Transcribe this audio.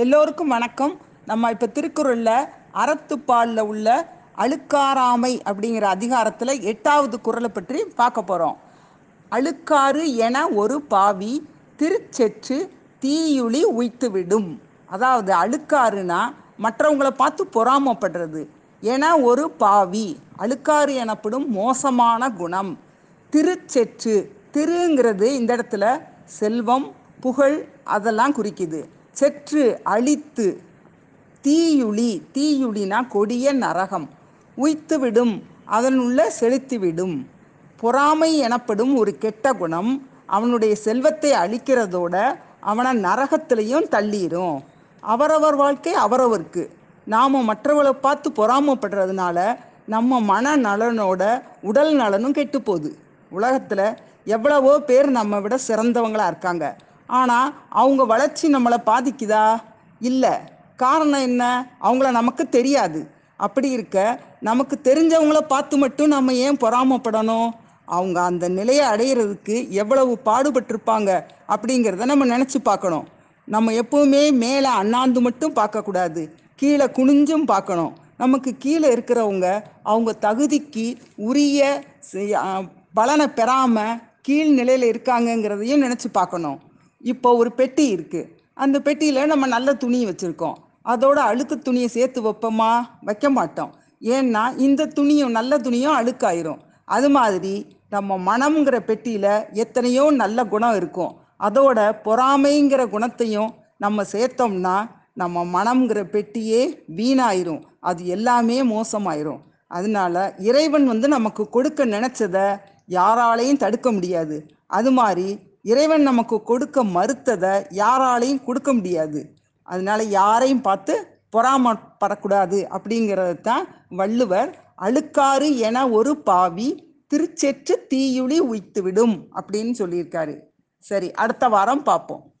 எல்லோருக்கும் வணக்கம். நம்ம இப்போ திருக்குறளில் அறத்துப்பாலில் உள்ள அழுக்காராமை அப்படிங்கிற அதிகாரத்தில் எட்டாவது குரலை பற்றி பார்க்க போகிறோம் அழுக்காறு என ஒரு பாவி திருச்செற்று தீயுளி உய்த்துவிடும். அதாவது அழுக்காறுனா மற்றவங்களை பார்த்து பொறாமப்படுறது என ஒரு பாவி. அழுக்காறு எனப்படும் மோசமான குணம். திருச்செற்று திருங்கிறது இந்த இடத்துல செல்வம் புகழ் அதெல்லாம் குறிக்குது. செற்று அழித்து தீயுளி தீயுளினா கொடிய நரகம். உய்த்துவிடும் அதனுள்ள செலுத்திவிடும். பொறாமை எனப்படும் ஒரு கெட்ட குணம் அவனுடைய செல்வத்தை அழிக்கிறதோட அவனை நரகத்திலையும் தள்ளிடும் அவரவர் வாழ்க்கை அவரவருக்கு. நாம் மற்றவளை பார்த்து பொறாமப்படுறதுனால நம்ம மன நலனோட உடல் நலனும் கெட்டு போகுது உலகத்தில் எவ்வளவோ பேர் நம்ம விட சிறந்தவங்களாக இருக்காங்க. ஆனால் அவங்க வளர்ச்சி நம்மளை பாதிக்குதா? இல்லை. காரணம் என்ன? அவங்கள நமக்கு தெரியாது. அப்படி இருக்க நமக்கு தெரிஞ்சவங்கள பார்த்து மட்டும் நம்ம ஏன் பொறாமப்படணும்? அவங்க அந்த நிலையை அடையிறதுக்கு எவ்வளவு பாடுபட்டிருப்பாங்க அப்படிங்கிறத நம்ம நினச்சி பார்க்கணும். நம்ம எப்பவுமே மேலே அண்ணாந்து மட்டும் பார்க்கக்கூடாது கீழே குனிஞ்சும் பார்க்கணும். நமக்கு கீழே இருக்கிறவங்க அவங்க தகுதிக்கு உரிய பலனை பெறாமல் கீழ் நிலையில் இருக்காங்கங்கிறதையும் நினச்சி பார்க்கணும். இப்போ ஒரு பெட்டி இருக்குது அந்த பெட்டியில் நம்ம நல்ல துணி வச்சுருக்கோம். அதோட அழுக்கு துணியை சேர்த்து வைப்போமா? வைக்க மாட்டோம். ஏன்னா இந்த துணியும் நல்ல துணியும் அழுக்காயிரும். அது மாதிரி நம்ம மனம்ங்கிற பெட்டியில் எத்தனையோ நல்ல குணம் இருக்கும். அதோட பொறாமைங்கிற குணத்தையும் நம்ம சேர்த்தோம்னா நம்ம மனம்ங்கிற பெட்டியே வீணாயிரும். அது எல்லாமே மோசமாயிரும். அதனால இறைவன் வந்து நமக்கு கொடுக்க நினச்சதை யாராலையும் தடுக்க முடியாது. அது மாதிரி இறைவன் நமக்கு கொடுக்க மறுத்ததை யாராலையும் கொடுக்க முடியாது. அதனால யாரையும் பார்த்து பொறாமப்படக்கூடாது அப்படிங்கிறது தான் வள்ளுவர். அழுக்காறு என ஒரு பாவி திருச்செற்று தீயுளி உய்த்துவிடும் அப்படின்னு சொல்லியிருக்காரு. சரி அடுத்த வாரம் பார்ப்போம்.